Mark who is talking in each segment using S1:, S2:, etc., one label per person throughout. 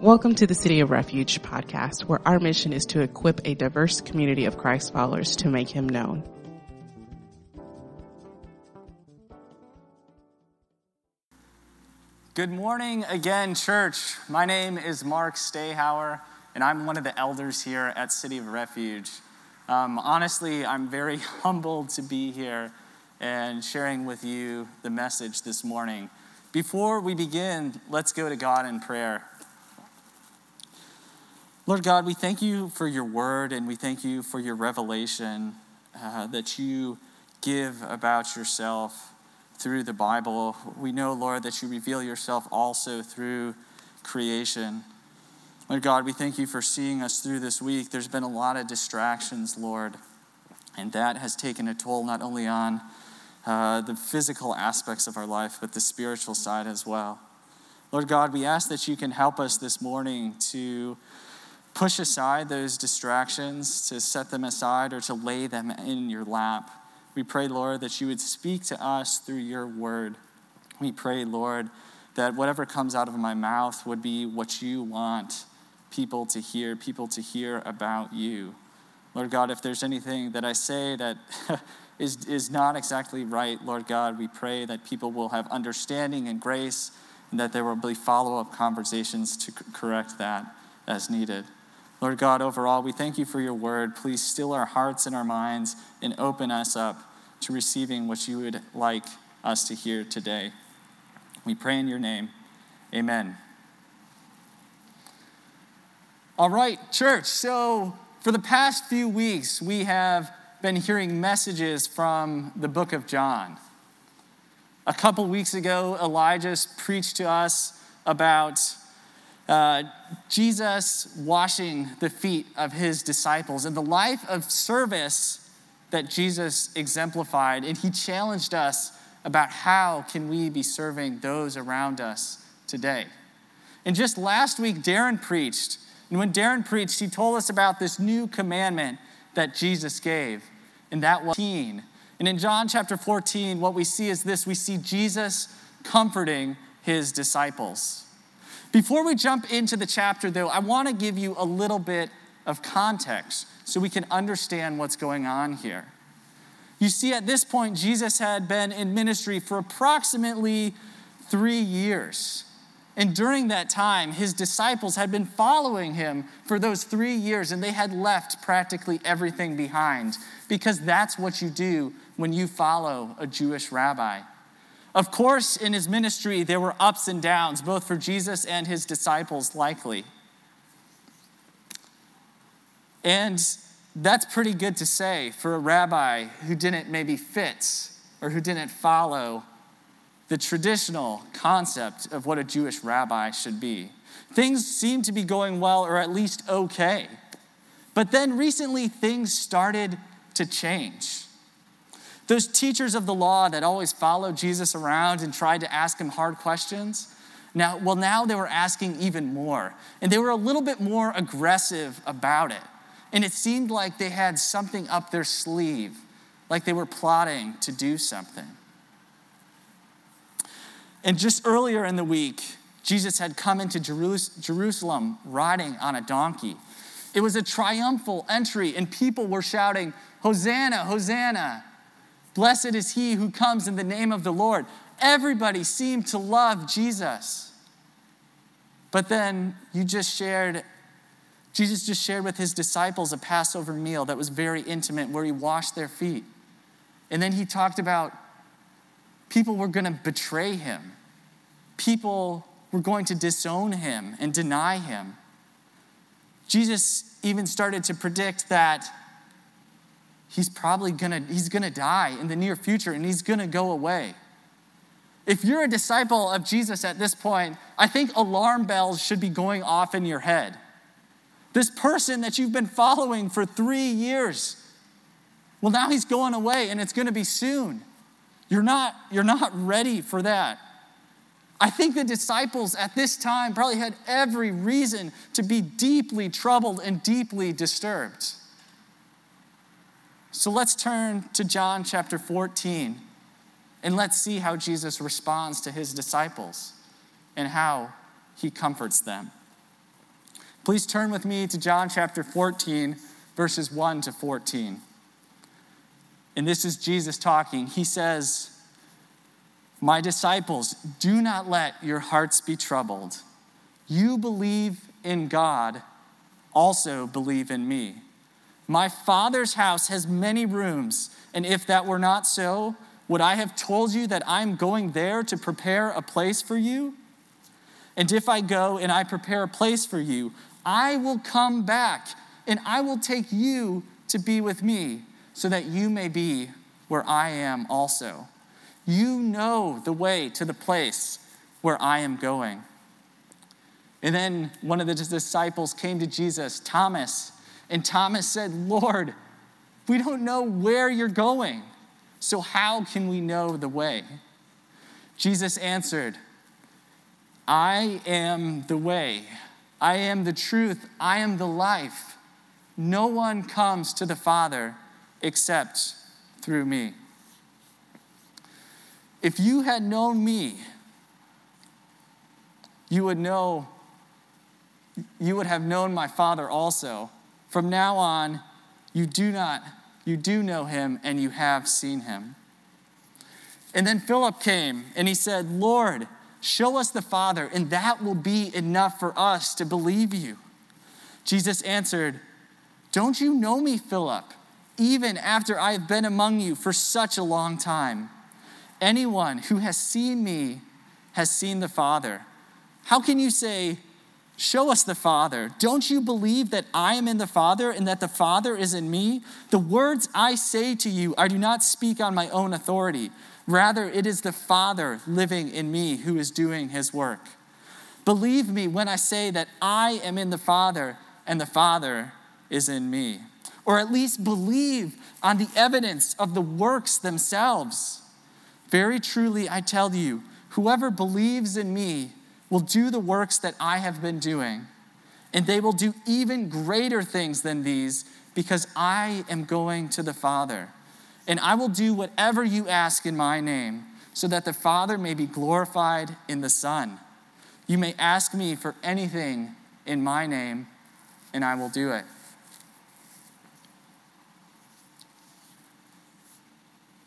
S1: Welcome to the City of Refuge podcast, where our mission is to equip a diverse community of Christ followers to make him known.
S2: Good morning again, church. My name is Mark Stayhauer, and I'm one of the elders here at City of Refuge. Um, honestly, I'm very humbled to be here and sharing with you the message this morning. Before we begin, let's go to God in prayer. Lord God, we thank you for your word and we thank you for your revelation uh, that you give about yourself through the Bible. We know, Lord, that you reveal yourself also through creation. Lord God, we thank you for seeing us through this week. There's been a lot of distractions, Lord, and that has taken a toll not only on uh, the physical aspects of our life, but the spiritual side as well. Lord God, we ask that you can help us this morning to push aside those distractions, to set them aside, or to lay them in your lap. We pray, Lord, that you would speak to us through your word. We pray, Lord, that whatever comes out of my mouth would be what you want people to hear, people to hear about you. Lord God, if there's anything that I say that is, is not exactly right, Lord God, we pray that people will have understanding and grace and that there will be follow up conversations to correct that as needed. Lord God, overall, we thank you for your word. Please still our hearts and our minds and open us up to receiving what you would like us to hear today. We pray in your name. Amen. All right, church. So, for the past few weeks, we have been hearing messages from the book of John. A couple weeks ago, Elijah preached to us about uh, Jesus washing the feet of his disciples and the life of service that Jesus exemplified. And he challenged us about how can we be serving those around us today. And just last week, Darren preached. And when Darren preached, he told us about this new commandment that Jesus gave. And that was 14. And in John chapter 14, what we see is this we see Jesus comforting his disciples. Before we jump into the chapter, though, I want to give you a little bit of context so we can understand what's going on here. You see, at this point, Jesus had been in ministry for approximately three years. And during that time, his disciples had been following him for those three years, and they had left practically everything behind because that's what you do when you follow a Jewish rabbi. Of course, in his ministry, there were ups and downs, both for Jesus and his disciples, likely. And that's pretty good to say for a rabbi who didn't maybe fit or who didn't follow the traditional concept of what a Jewish rabbi should be. Things seemed to be going well, or at least okay. But then recently, things started to change. Those teachers of the law that always followed Jesus around and tried to ask him hard questions, now, well, now they were asking even more. And they were a little bit more aggressive about it. And it seemed like they had something up their sleeve, like they were plotting to do something. And just earlier in the week, Jesus had come into Jerusalem riding on a donkey. It was a triumphal entry, and people were shouting, Hosanna, Hosanna. Blessed is he who comes in the name of the Lord. Everybody seemed to love Jesus. But then you just shared, Jesus just shared with his disciples a Passover meal that was very intimate where he washed their feet. And then he talked about people were going to betray him, people were going to disown him and deny him. Jesus even started to predict that he's probably gonna he's gonna die in the near future and he's gonna go away. If you're a disciple of jesus at this point i think alarm bells should be going off in your head. This person that you've been following for three years well now he's going away and it's to be soon. You're not you're not ready for that. I think the disciples at this time probably had every reason to be deeply troubled and deeply disturbed. So let's turn to John chapter 14 and let's see how Jesus responds to his disciples and how he comforts them. Please turn with me to John chapter 14, verses 1 to 14. And this is Jesus talking. He says, My disciples, do not let your hearts be troubled. You believe in God, also believe in me. My Father's house has many rooms, and if that were not so, would I have told you that I'm going there to prepare a place for you? And if I go and I prepare a place for you, I will come back and I will take you to be with me, so that you may be where I am also. You know the way to the place where I am going. And then one of the disciples came to Jesus, Thomas, and Thomas said, Lord, we don't know where you're going, so how can we know the way? Jesus answered, I am the way, I am the truth, I am the life. No one comes to the Father except through me. If you had known me, you would know you would have known my Father also. From now on, you do not, you do know him and you have seen him. And then Philip came and he said, Lord, show us the Father, and that will be enough for us to believe you. Jesus answered, Don't you know me, Philip, even after I have been among you for such a long time? Anyone who has seen me has seen the Father. How can you say, Show us the Father. Don't you believe that I am in the Father and that the Father is in me? The words I say to you, I do not speak on my own authority. Rather, it is the Father living in me who is doing his work. Believe me when I say that I am in the Father and the Father is in me. Or at least believe on the evidence of the works themselves. Very truly, I tell you, whoever believes in me, will do the works that I have been doing, and they will do even greater things than these because I am going to the Father. And I will do whatever you ask in my name, so that the Father may be glorified in the Son. You may ask me for anything in my name, and I will do it.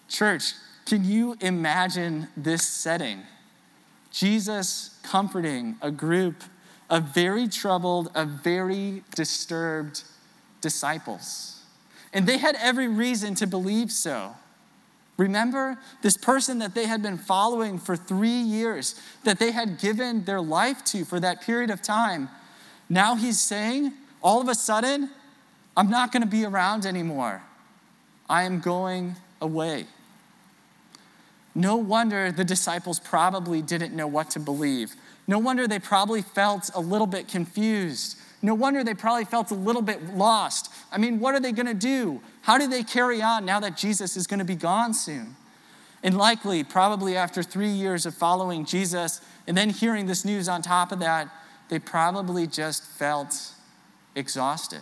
S2: Church, can you imagine this setting? Jesus comforting a group of very troubled, of very disturbed disciples. And they had every reason to believe so. Remember this person that they had been following for three years, that they had given their life to for that period of time. Now he's saying, all of a sudden, I'm not going to be around anymore. I am going away. No wonder the disciples probably didn't know what to believe. No wonder they probably felt a little bit confused. No wonder they probably felt a little bit lost. I mean, what are they going to do? How do they carry on now that Jesus is going to be gone soon? And likely, probably after three years of following Jesus and then hearing this news on top of that, they probably just felt exhausted.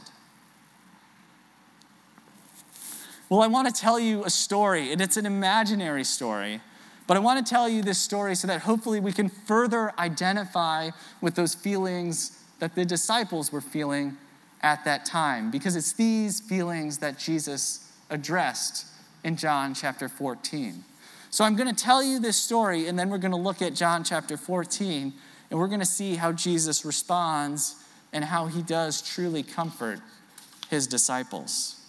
S2: Well, I want to tell you a story, and it's an imaginary story. But I want to tell you this story so that hopefully we can further identify with those feelings that the disciples were feeling at that time, because it's these feelings that Jesus addressed in John chapter 14. So I'm going to tell you this story, and then we're going to look at John chapter 14, and we're going to see how Jesus responds and how he does truly comfort his disciples.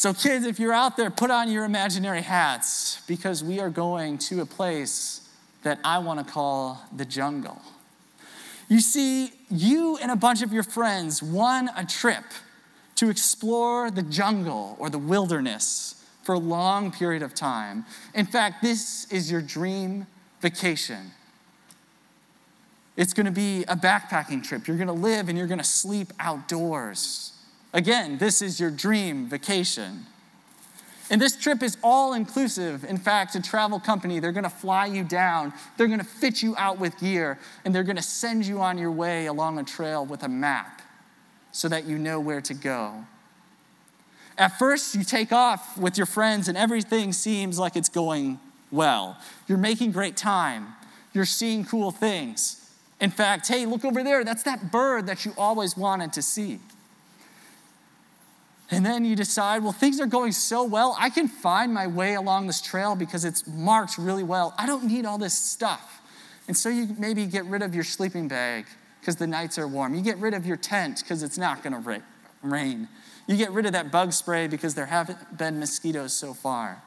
S2: So, kids, if you're out there, put on your imaginary hats because we are going to a place that I want to call the jungle. You see, you and a bunch of your friends won a trip to explore the jungle or the wilderness for a long period of time. In fact, this is your dream vacation. It's going to be a backpacking trip. You're going to live and you're going to sleep outdoors. Again, this is your dream vacation. And this trip is all inclusive. In fact, a travel company, they're gonna fly you down, they're gonna fit you out with gear, and they're gonna send you on your way along a trail with a map so that you know where to go. At first, you take off with your friends, and everything seems like it's going well. You're making great time, you're seeing cool things. In fact, hey, look over there. That's that bird that you always wanted to see. And then you decide, well, things are going so well. I can find my way along this trail because it's marked really well. I don't need all this stuff. And so you maybe get rid of your sleeping bag because the nights are warm. You get rid of your tent because it's not going to rain. You get rid of that bug spray because there haven't been mosquitoes so far.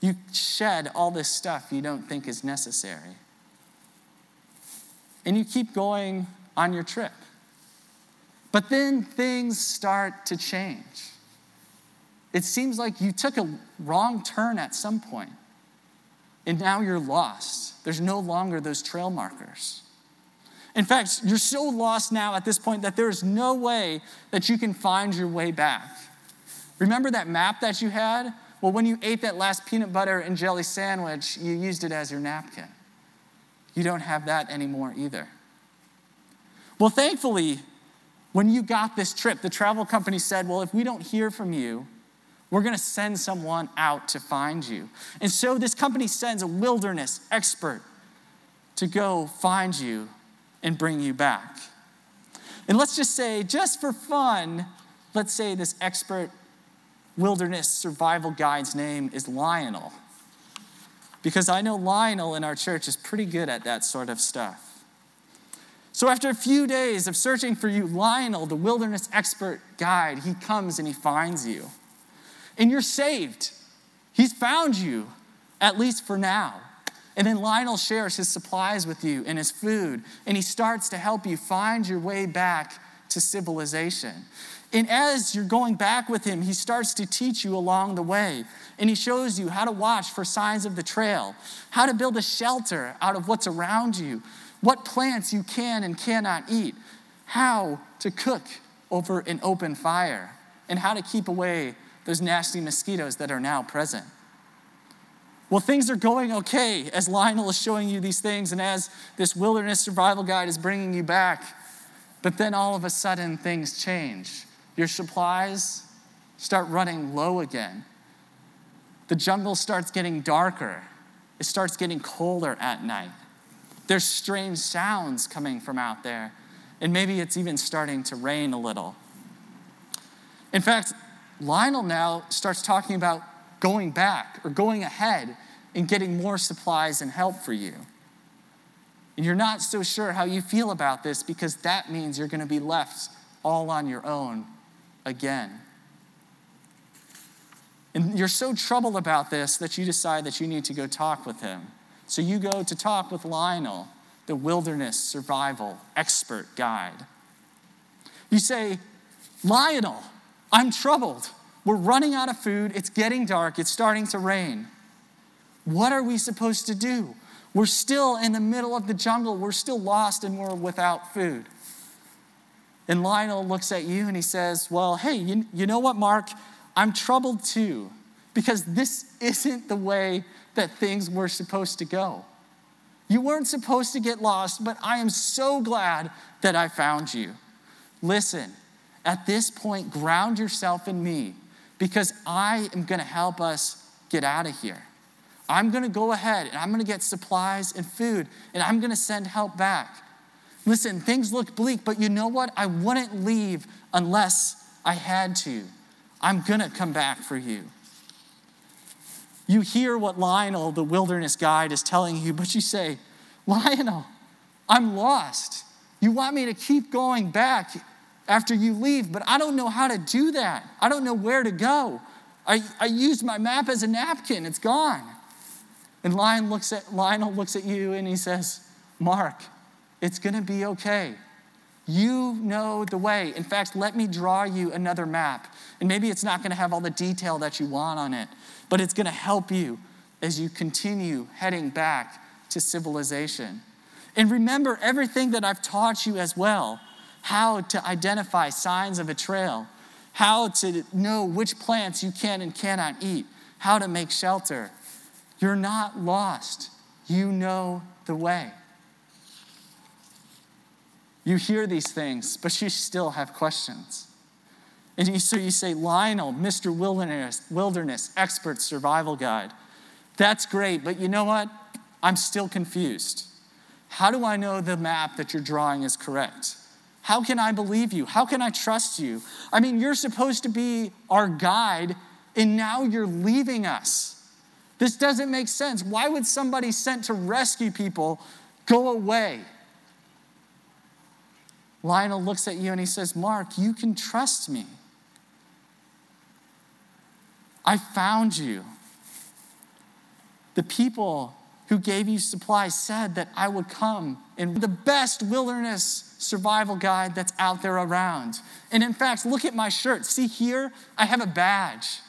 S2: You shed all this stuff you don't think is necessary. And you keep going on your trip. But then things start to change. It seems like you took a wrong turn at some point, and now you're lost. There's no longer those trail markers. In fact, you're so lost now at this point that there is no way that you can find your way back. Remember that map that you had? Well, when you ate that last peanut butter and jelly sandwich, you used it as your napkin. You don't have that anymore either. Well, thankfully, when you got this trip, the travel company said, Well, if we don't hear from you, we're going to send someone out to find you. And so this company sends a wilderness expert to go find you and bring you back. And let's just say, just for fun, let's say this expert wilderness survival guide's name is Lionel. Because I know Lionel in our church is pretty good at that sort of stuff. So, after a few days of searching for you, Lionel, the wilderness expert guide, he comes and he finds you. And you're saved. He's found you, at least for now. And then Lionel shares his supplies with you and his food, and he starts to help you find your way back to civilization. And as you're going back with him, he starts to teach you along the way. And he shows you how to watch for signs of the trail, how to build a shelter out of what's around you, what plants you can and cannot eat, how to cook over an open fire, and how to keep away those nasty mosquitoes that are now present. Well, things are going okay as Lionel is showing you these things and as this wilderness survival guide is bringing you back. But then all of a sudden, things change. Your supplies start running low again. The jungle starts getting darker. It starts getting colder at night. There's strange sounds coming from out there. And maybe it's even starting to rain a little. In fact, Lionel now starts talking about going back or going ahead and getting more supplies and help for you. And you're not so sure how you feel about this because that means you're going to be left all on your own again. And you're so troubled about this that you decide that you need to go talk with him. So you go to talk with Lionel, the wilderness survival expert guide. You say, Lionel, I'm troubled. We're running out of food. It's getting dark. It's starting to rain. What are we supposed to do? We're still in the middle of the jungle. We're still lost and we're without food. And Lionel looks at you and he says, Well, hey, you, you know what, Mark? I'm troubled too because this isn't the way that things were supposed to go. You weren't supposed to get lost, but I am so glad that I found you. Listen, at this point, ground yourself in me because I am going to help us get out of here. I'm going to go ahead and I'm going to get supplies and food and I'm going to send help back. Listen, things look bleak, but you know what? I wouldn't leave unless I had to. I'm going to come back for you. You hear what Lionel, the wilderness guide, is telling you, but you say, Lionel, I'm lost. You want me to keep going back after you leave, but I don't know how to do that. I don't know where to go. I, I used my map as a napkin, it's gone. And looks at, Lionel looks at you and he says, Mark, it's gonna be okay. You know the way. In fact, let me draw you another map. And maybe it's not gonna have all the detail that you want on it, but it's going to help you as you continue heading back to civilization. And remember everything that I've taught you as well how to identify signs of a trail, how to know which plants you can and cannot eat, how to make shelter. You're not lost, you know the way. You hear these things, but you still have questions. And so you say, Lionel, Mr. Wilderness, Wilderness Expert Survival Guide. That's great, but you know what? I'm still confused. How do I know the map that you're drawing is correct? How can I believe you? How can I trust you? I mean, you're supposed to be our guide, and now you're leaving us. This doesn't make sense. Why would somebody sent to rescue people go away? Lionel looks at you and he says, Mark, you can trust me. I found you. The people who gave you supplies said that I would come in the best wilderness survival guide that's out there around. And in fact, look at my shirt. See here, I have a badge.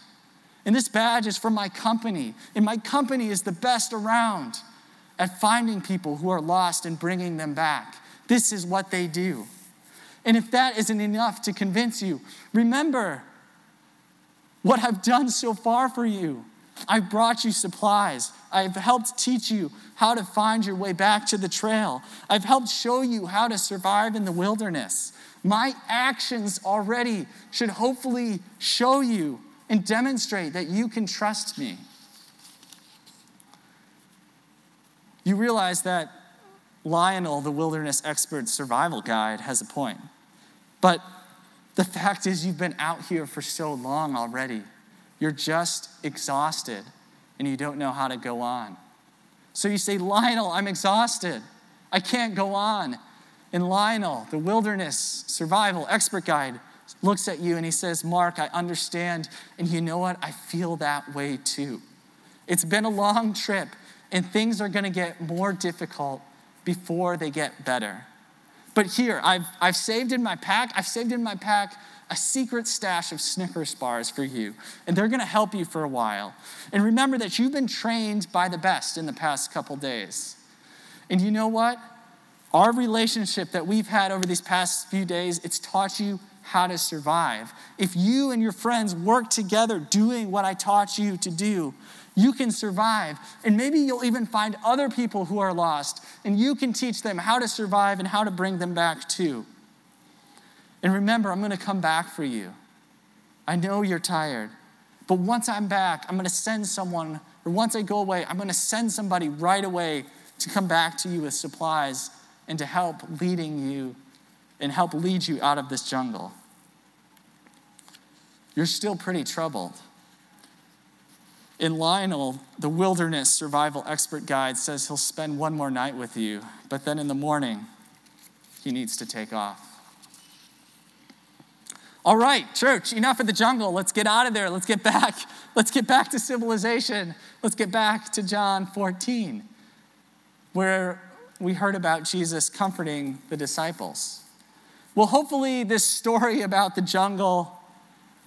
S2: And this badge is from my company. And my company is the best around at finding people who are lost and bringing them back. This is what they do. And if that isn't enough to convince you, remember what I've done so far for you. I've brought you supplies. I've helped teach you how to find your way back to the trail. I've helped show you how to survive in the wilderness. My actions already should hopefully show you and demonstrate that you can trust me. You realize that Lionel, the wilderness expert survival guide, has a point. But the fact is, you've been out here for so long already. You're just exhausted and you don't know how to go on. So you say, Lionel, I'm exhausted. I can't go on. And Lionel, the wilderness survival expert guide, looks at you and he says, Mark, I understand. And you know what? I feel that way too. It's been a long trip and things are going to get more difficult before they get better. But here, I've, I've saved in my pack, I've saved in my pack a secret stash of Snickers bars for you, and they're gonna help you for a while. And remember that you've been trained by the best in the past couple days. And you know what? Our relationship that we've had over these past few days, it's taught you how to survive. If you and your friends work together doing what I taught you to do, you can survive. And maybe you'll even find other people who are lost, and you can teach them how to survive and how to bring them back too. And remember, I'm gonna come back for you. I know you're tired, but once I'm back, I'm gonna send someone, or once I go away, I'm gonna send somebody right away to come back to you with supplies and to help leading you and help lead you out of this jungle. You're still pretty troubled. In Lionel, the wilderness survival expert guide says he'll spend one more night with you, but then in the morning, he needs to take off. All right, church, enough of the jungle. Let's get out of there. Let's get back. Let's get back to civilization. Let's get back to John 14, where we heard about Jesus comforting the disciples. Well, hopefully, this story about the jungle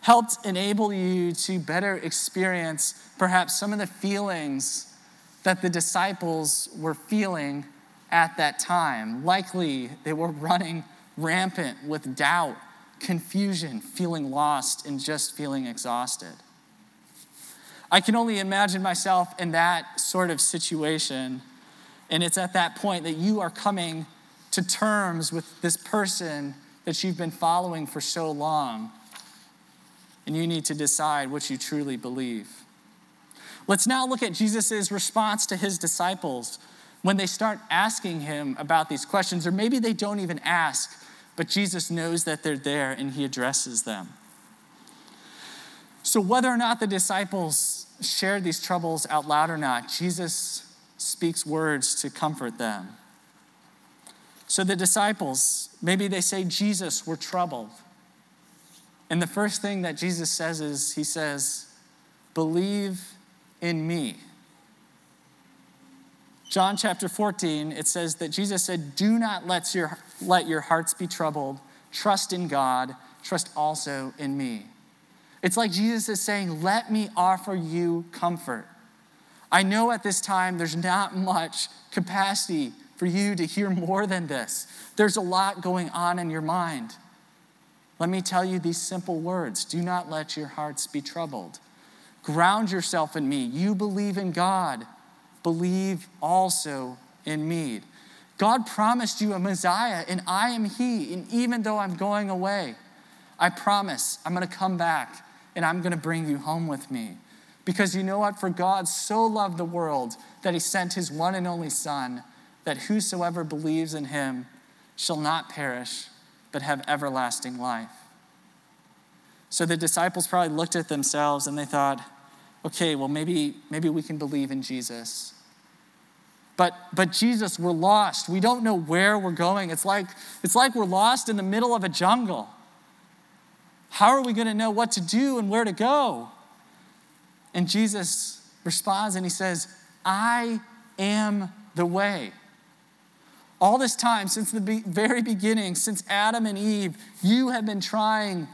S2: helped enable you to better experience perhaps some of the feelings that the disciples were feeling at that time. Likely, they were running rampant with doubt, confusion, feeling lost, and just feeling exhausted. I can only imagine myself in that sort of situation. And it's at that point that you are coming to terms with this person that you've been following for so long and you need to decide what you truly believe. Let's now look at Jesus' response to his disciples when they start asking him about these questions, or maybe they don't even ask, but Jesus knows that they're there and he addresses them. So, whether or not the disciples shared these troubles out loud or not, Jesus speaks words to comfort them. So, the disciples, maybe they say, Jesus, we're troubled. And the first thing that Jesus says is, He says, Believe in me. John chapter 14, it says that Jesus said, Do not let your, let your hearts be troubled. Trust in God. Trust also in me. It's like Jesus is saying, Let me offer you comfort. I know at this time there's not much capacity for you to hear more than this. There's a lot going on in your mind. Let me tell you these simple words do not let your hearts be troubled. Ground yourself in me. You believe in God, believe also in me. God promised you a Messiah, and I am He. And even though I'm going away, I promise I'm going to come back and I'm going to bring you home with me. Because you know what? For God so loved the world that He sent His one and only Son that whosoever believes in him shall not perish, but have everlasting life. So the disciples probably looked at themselves and they thought, okay, well, maybe, maybe we can believe in Jesus. But, but Jesus, we're lost. We don't know where we're going. It's like, it's like we're lost in the middle of a jungle. How are we going to know what to do and where to go? And Jesus responds and he says, I am the way. All this time, since the very beginning, since Adam and Eve, you have been trying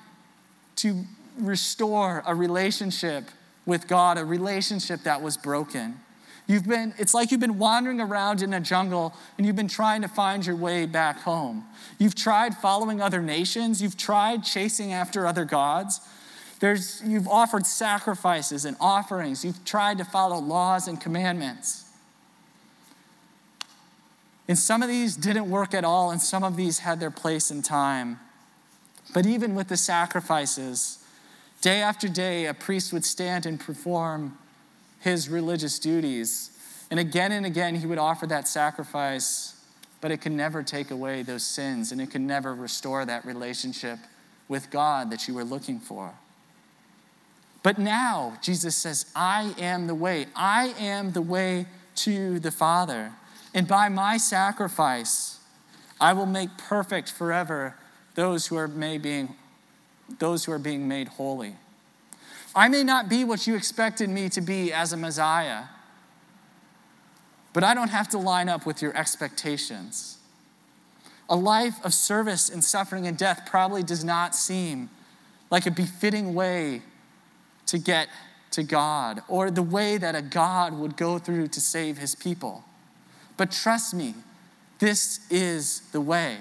S2: to restore a relationship with God, a relationship that was broken. You've been, it's like you've been wandering around in a jungle and you've been trying to find your way back home. You've tried following other nations, you've tried chasing after other gods. There's, you've offered sacrifices and offerings, you've tried to follow laws and commandments. And some of these didn't work at all, and some of these had their place in time. But even with the sacrifices, day after day, a priest would stand and perform his religious duties. And again and again, he would offer that sacrifice, but it could never take away those sins and it could never restore that relationship with God that you were looking for. But now, Jesus says, I am the way. I am the way to the Father. And by my sacrifice, I will make perfect forever those who are being, those who are being made holy. I may not be what you expected me to be as a Messiah, but I don't have to line up with your expectations. A life of service and suffering and death probably does not seem like a befitting way to get to God or the way that a God would go through to save his people. But trust me, this is the way.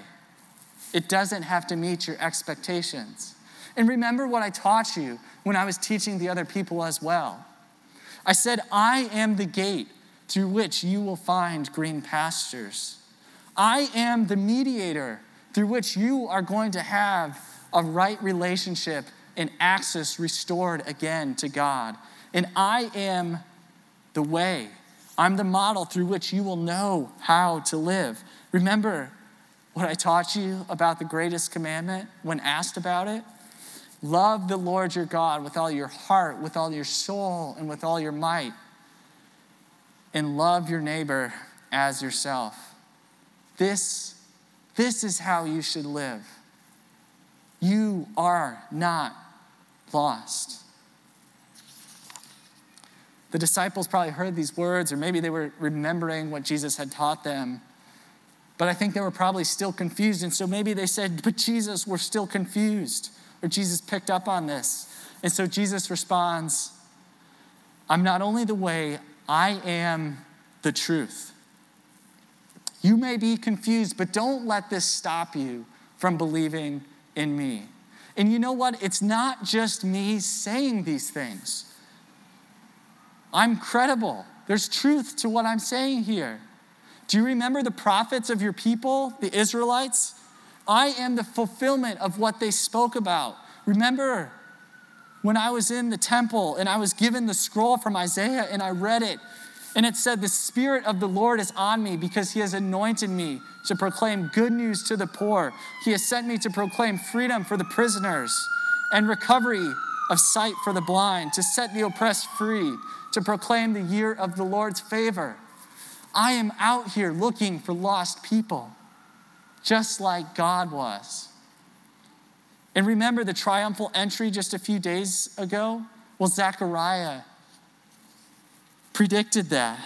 S2: It doesn't have to meet your expectations. And remember what I taught you when I was teaching the other people as well. I said, I am the gate through which you will find green pastures. I am the mediator through which you are going to have a right relationship and access restored again to God. And I am the way. I'm the model through which you will know how to live. Remember what I taught you about the greatest commandment when asked about it? Love the Lord your God with all your heart, with all your soul, and with all your might. And love your neighbor as yourself. This, this is how you should live. You are not lost. The disciples probably heard these words, or maybe they were remembering what Jesus had taught them. But I think they were probably still confused. And so maybe they said, But Jesus, we're still confused or Jesus picked up on this. And so Jesus responds, I'm not only the way, I am the truth. You may be confused, but don't let this stop you from believing in me. And you know what? It's not just me saying these things. I'm credible. There's truth to what I'm saying here. Do you remember the prophets of your people, the Israelites? I am the fulfillment of what they spoke about. Remember when I was in the temple and I was given the scroll from Isaiah and I read it, and it said, The Spirit of the Lord is on me because He has anointed me to proclaim good news to the poor. He has sent me to proclaim freedom for the prisoners and recovery of sight for the blind, to set the oppressed free, to proclaim the year of the Lord's favor. I am out here looking for lost people just like God was. And remember the triumphal entry just a few days ago? Well, Zechariah predicted that.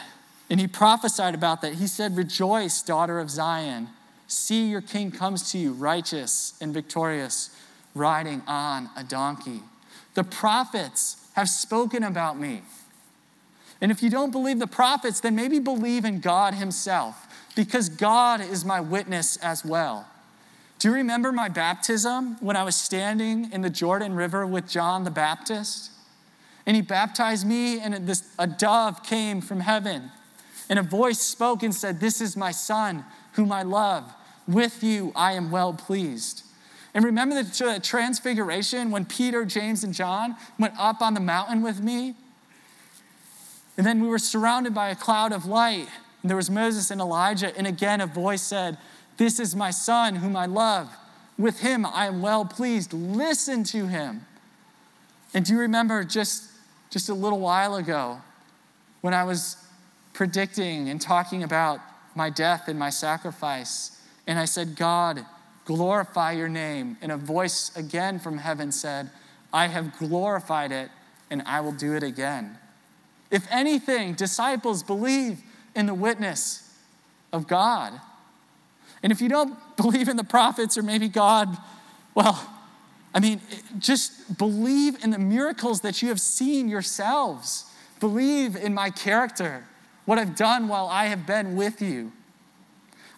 S2: And he prophesied about that. He said, Rejoice, daughter of Zion. See, your king comes to you, righteous and victorious, riding on a donkey. The prophets have spoken about me. And if you don't believe the prophets, then maybe believe in God Himself because God is my witness as well. Do you remember my baptism when I was standing in the Jordan River with John the Baptist? And he baptized me, and this, a dove came from heaven. And a voice spoke and said, This is my son, whom I love. With you I am well pleased. And remember the transfiguration when Peter, James, and John went up on the mountain with me? And then we were surrounded by a cloud of light And there was Moses and Elijah, and again a voice said, This is my son whom I love. With him I am well pleased. Listen to him. And do you remember just, just a little while ago when I was predicting and talking about my death and my sacrifice? And I said, God, glorify your name. And a voice again from heaven said, I have glorified it and I will do it again. If anything, disciples believe in the witness of God. And if you don't believe in the prophets or maybe God, well, I mean, just believe in the miracles that you have seen yourselves. Believe in my character, what I've done while I have been with you.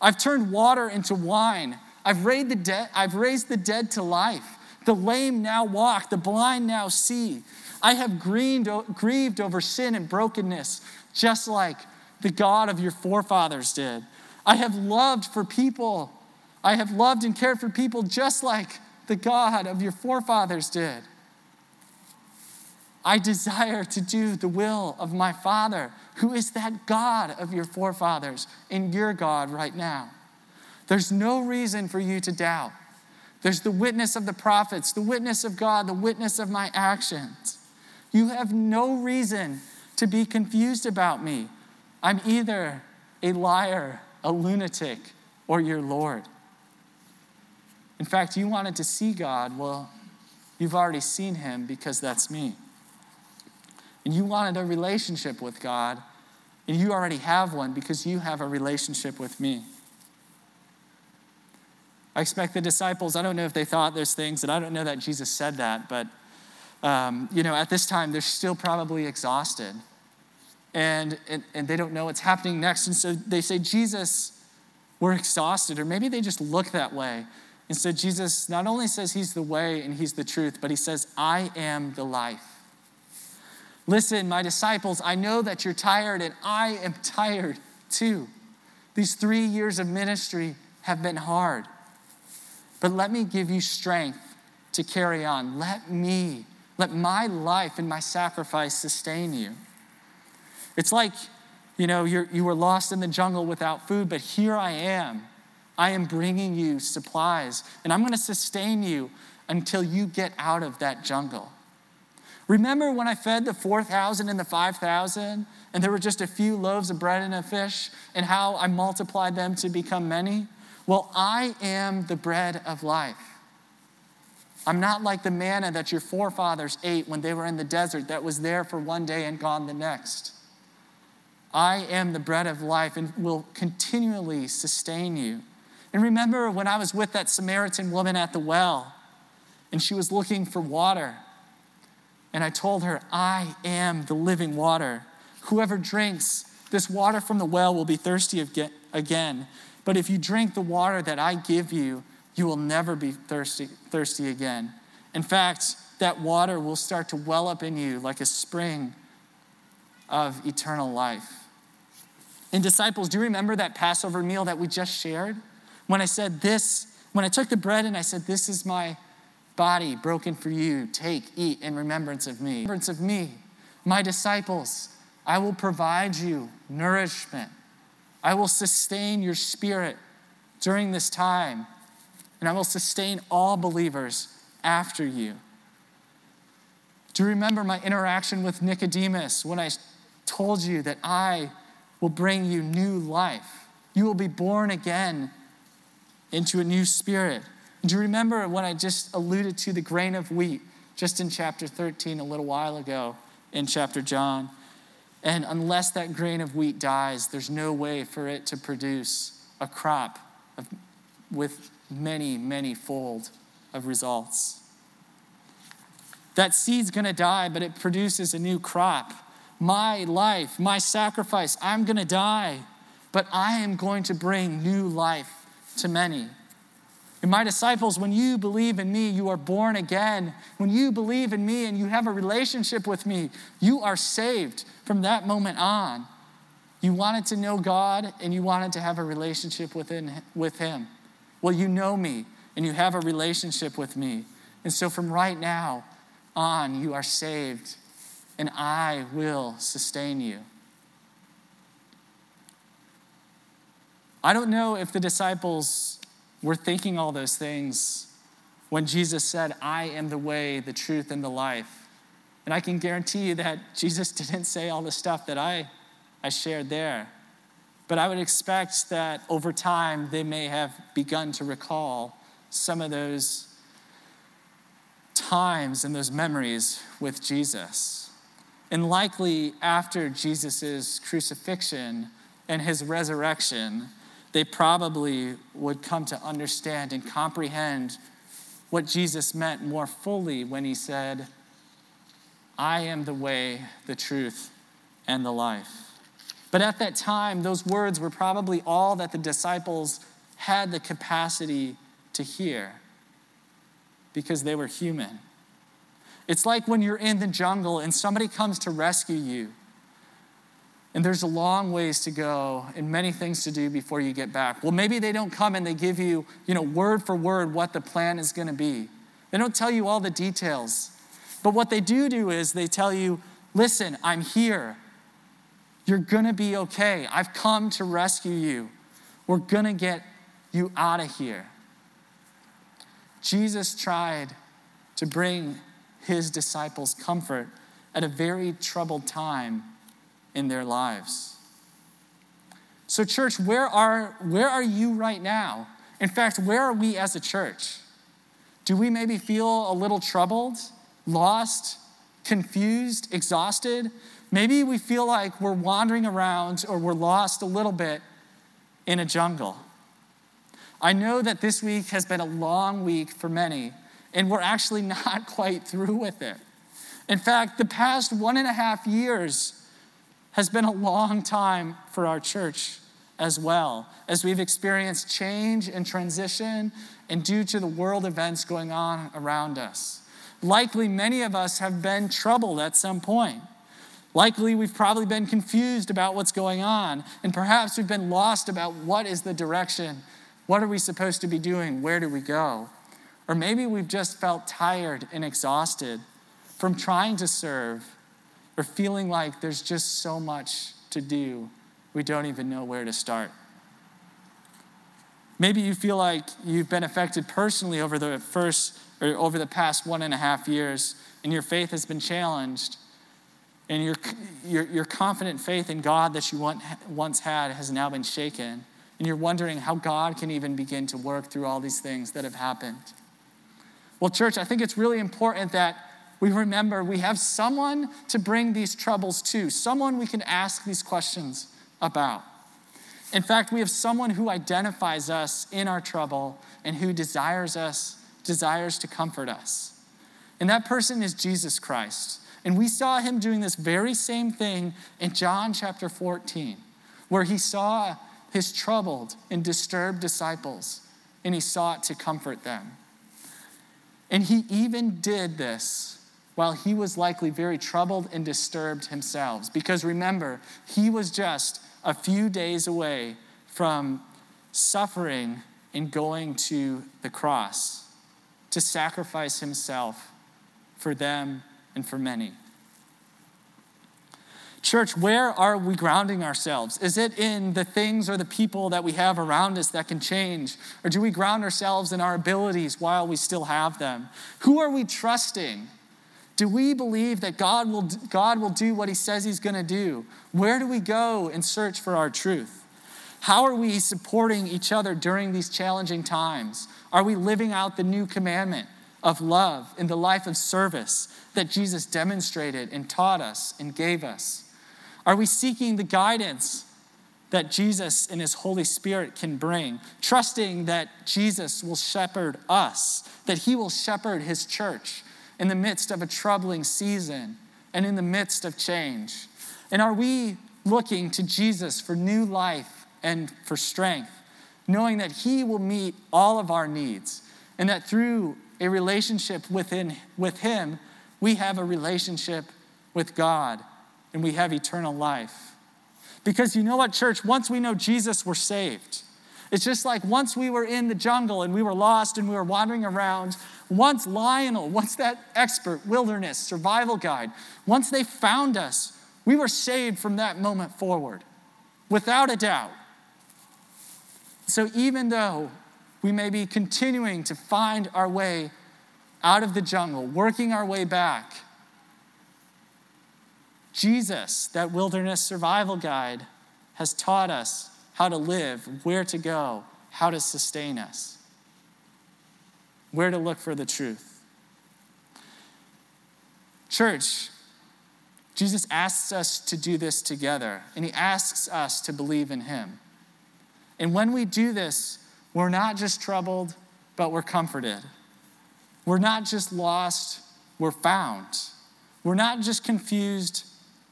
S2: I've turned water into wine. I've raised the dead, I've raised the dead to life. The lame now walk, the blind now see. I have grieved, over sin and brokenness, just like the God of your forefathers did. I have loved for people. I have loved and cared for people just like the God of your forefathers did. I desire to do the will of my Father, who is that God of your forefathers and your God right now. There's no reason for you to doubt. There's the witness of the prophets, the witness of God, the witness of my actions. You have no reason to be confused about me. I'm either a liar, a lunatic, or your Lord. In fact, you wanted to see God. Well, you've already seen him because that's me. And you wanted a relationship with God, and you already have one because you have a relationship with me. I expect the disciples, I don't know if they thought those things, and I don't know that Jesus said that, but um, you know, at this time, they're still probably exhausted. And, and, and they don't know what's happening next. And so they say, Jesus, we're exhausted. Or maybe they just look that way. And so Jesus not only says he's the way and he's the truth, but he says, I am the life. Listen, my disciples, I know that you're tired, and I am tired too. These three years of ministry have been hard. But let me give you strength to carry on. Let me let my life and my sacrifice sustain you. It's like, you know, you you were lost in the jungle without food, but here I am. I am bringing you supplies, and I'm going to sustain you until you get out of that jungle. Remember when I fed the 4,000 and the 5,000, and there were just a few loaves of bread and a fish, and how I multiplied them to become many? Well, I am the bread of life. I'm not like the manna that your forefathers ate when they were in the desert that was there for one day and gone the next. I am the bread of life and will continually sustain you. And remember when I was with that Samaritan woman at the well and she was looking for water, and I told her, I am the living water. Whoever drinks this water from the well will be thirsty again. But if you drink the water that I give you, you will never be thirsty, thirsty again. In fact, that water will start to well up in you like a spring of eternal life. And disciples, do you remember that Passover meal that we just shared? When I said this, when I took the bread and I said, This is my body broken for you, take, eat in remembrance of me. Remembrance of me, my disciples, I will provide you nourishment. I will sustain your spirit during this time and I will sustain all believers after you. Do you remember my interaction with Nicodemus when I told you that I will bring you new life? You will be born again into a new spirit. Do you remember when I just alluded to the grain of wheat just in chapter 13 a little while ago in chapter John? And unless that grain of wheat dies, there's no way for it to produce a crop of, with many, many fold of results. That seed's gonna die, but it produces a new crop. My life, my sacrifice, I'm gonna die, but I am going to bring new life to many. And my disciples, when you believe in me, you are born again. When you believe in me and you have a relationship with me, you are saved from that moment on. You wanted to know God and you wanted to have a relationship within, with Him. Well, you know me and you have a relationship with me. And so from right now on, you are saved and I will sustain you. I don't know if the disciples were thinking all those things when Jesus said, I am the way, the truth, and the life. And I can guarantee you that Jesus didn't say all the stuff that I, I shared there. But I would expect that over time they may have begun to recall some of those times and those memories with Jesus. And likely after Jesus' crucifixion and his resurrection, they probably would come to understand and comprehend what Jesus meant more fully when he said, I am the way, the truth, and the life. But at that time, those words were probably all that the disciples had the capacity to hear because they were human. It's like when you're in the jungle and somebody comes to rescue you and there's a long ways to go and many things to do before you get back. Well, maybe they don't come and they give you, you know, word for word what the plan is going to be. They don't tell you all the details. But what they do do is they tell you, listen, I'm here. You're going to be okay. I've come to rescue you. We're going to get you out of here. Jesus tried to bring his disciples comfort at a very troubled time in their lives. So, church, where are, where are you right now? In fact, where are we as a church? Do we maybe feel a little troubled, lost, confused, exhausted? Maybe we feel like we're wandering around or we're lost a little bit in a jungle. I know that this week has been a long week for many, and we're actually not quite through with it. In fact, the past one and a half years has been a long time for our church as well, as we've experienced change and transition, and due to the world events going on around us. Likely, many of us have been troubled at some point. Likely, we've probably been confused about what's going on, and perhaps we've been lost about what is the direction. What are we supposed to be doing? Where do we go? Or maybe we've just felt tired and exhausted from trying to serve or feeling like there's just so much to do, we don't even know where to start. Maybe you feel like you've been affected personally over the first or over the past one and a half years, and your faith has been challenged, and your, your, your confident faith in God that you once had has now been shaken, and you're wondering how God can even begin to work through all these things that have happened. Well, church, I think it's really important that we remember we have someone to bring these troubles to, someone we can ask these questions about. In fact, we have someone who identifies us in our trouble and who desires us, desires to comfort us. And that person is Jesus Christ. And we saw him doing this very same thing in John chapter 14, where he saw his troubled and disturbed disciples and he sought to comfort them. And he even did this while he was likely very troubled and disturbed himself. Because remember, he was just a few days away from suffering and going to the cross to sacrifice himself for them and for many. Church, where are we grounding ourselves? Is it in the things or the people that we have around us that can change? Or do we ground ourselves in our abilities while we still have them? Who are we trusting? Do we believe that God will, God will do what he says he's going to do? Where do we go and search for our truth? How are we supporting each other during these challenging times? Are we living out the new commandment of love in the life of service that Jesus demonstrated and taught us and gave us? Are we seeking the guidance that Jesus and His Holy Spirit can bring, trusting that Jesus will shepherd us, that He will shepherd His church, in the midst of a troubling season and in the midst of change? And are we looking to Jesus for new life and for strength, knowing that He will meet all of our needs and that through a relationship within, with Him, we have a relationship with God and we have eternal life? Because you know what, church? Once we know Jesus, we're saved. It's just like once we were in the jungle and we were lost and we were wandering around, once Lionel, once that expert wilderness survival guide, once they found us, we were saved from that moment forward, without a doubt. So even though we may be continuing to find our way out of the jungle, working our way back, Jesus, that wilderness survival guide, has taught us how to live, where to go, how to sustain us, where to look for the truth. Church, Jesus asks us to do this together, and he asks us to believe in him. And when we do this, we're not just troubled, but we're comforted. We're not just lost, we're found. We're not just confused,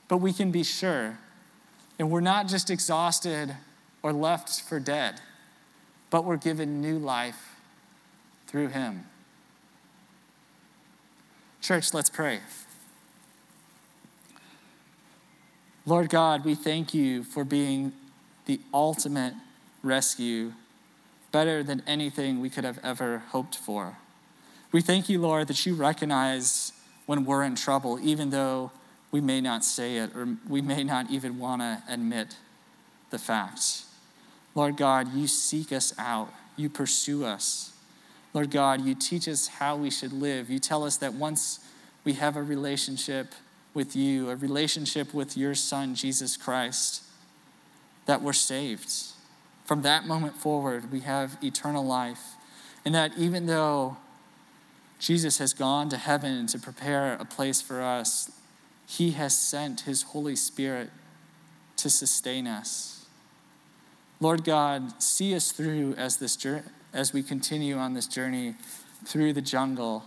S2: but we can be sure. And we're not just exhausted or left for dead, but we're given new life through Him. Church, let's pray. Lord God, we thank you for being the ultimate rescue, better than anything we could have ever hoped for. We thank you, Lord, that you recognize when we're in trouble, even though we may not say it or we may not even want to admit the facts. Lord God, you seek us out, you pursue us. Lord God, you teach us how we should live. You tell us that once we have a relationship with you, a relationship with your Son, Jesus Christ, that we're saved. From that moment forward, we have eternal life. And that even though Jesus has gone to heaven to prepare a place for us, he has sent His Holy Spirit to sustain us. Lord God, see us through as, this, as we continue on this journey through the jungle.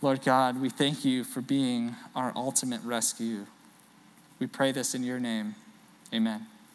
S2: Lord God, we thank you for being our ultimate rescue. We pray this in your name. Amen.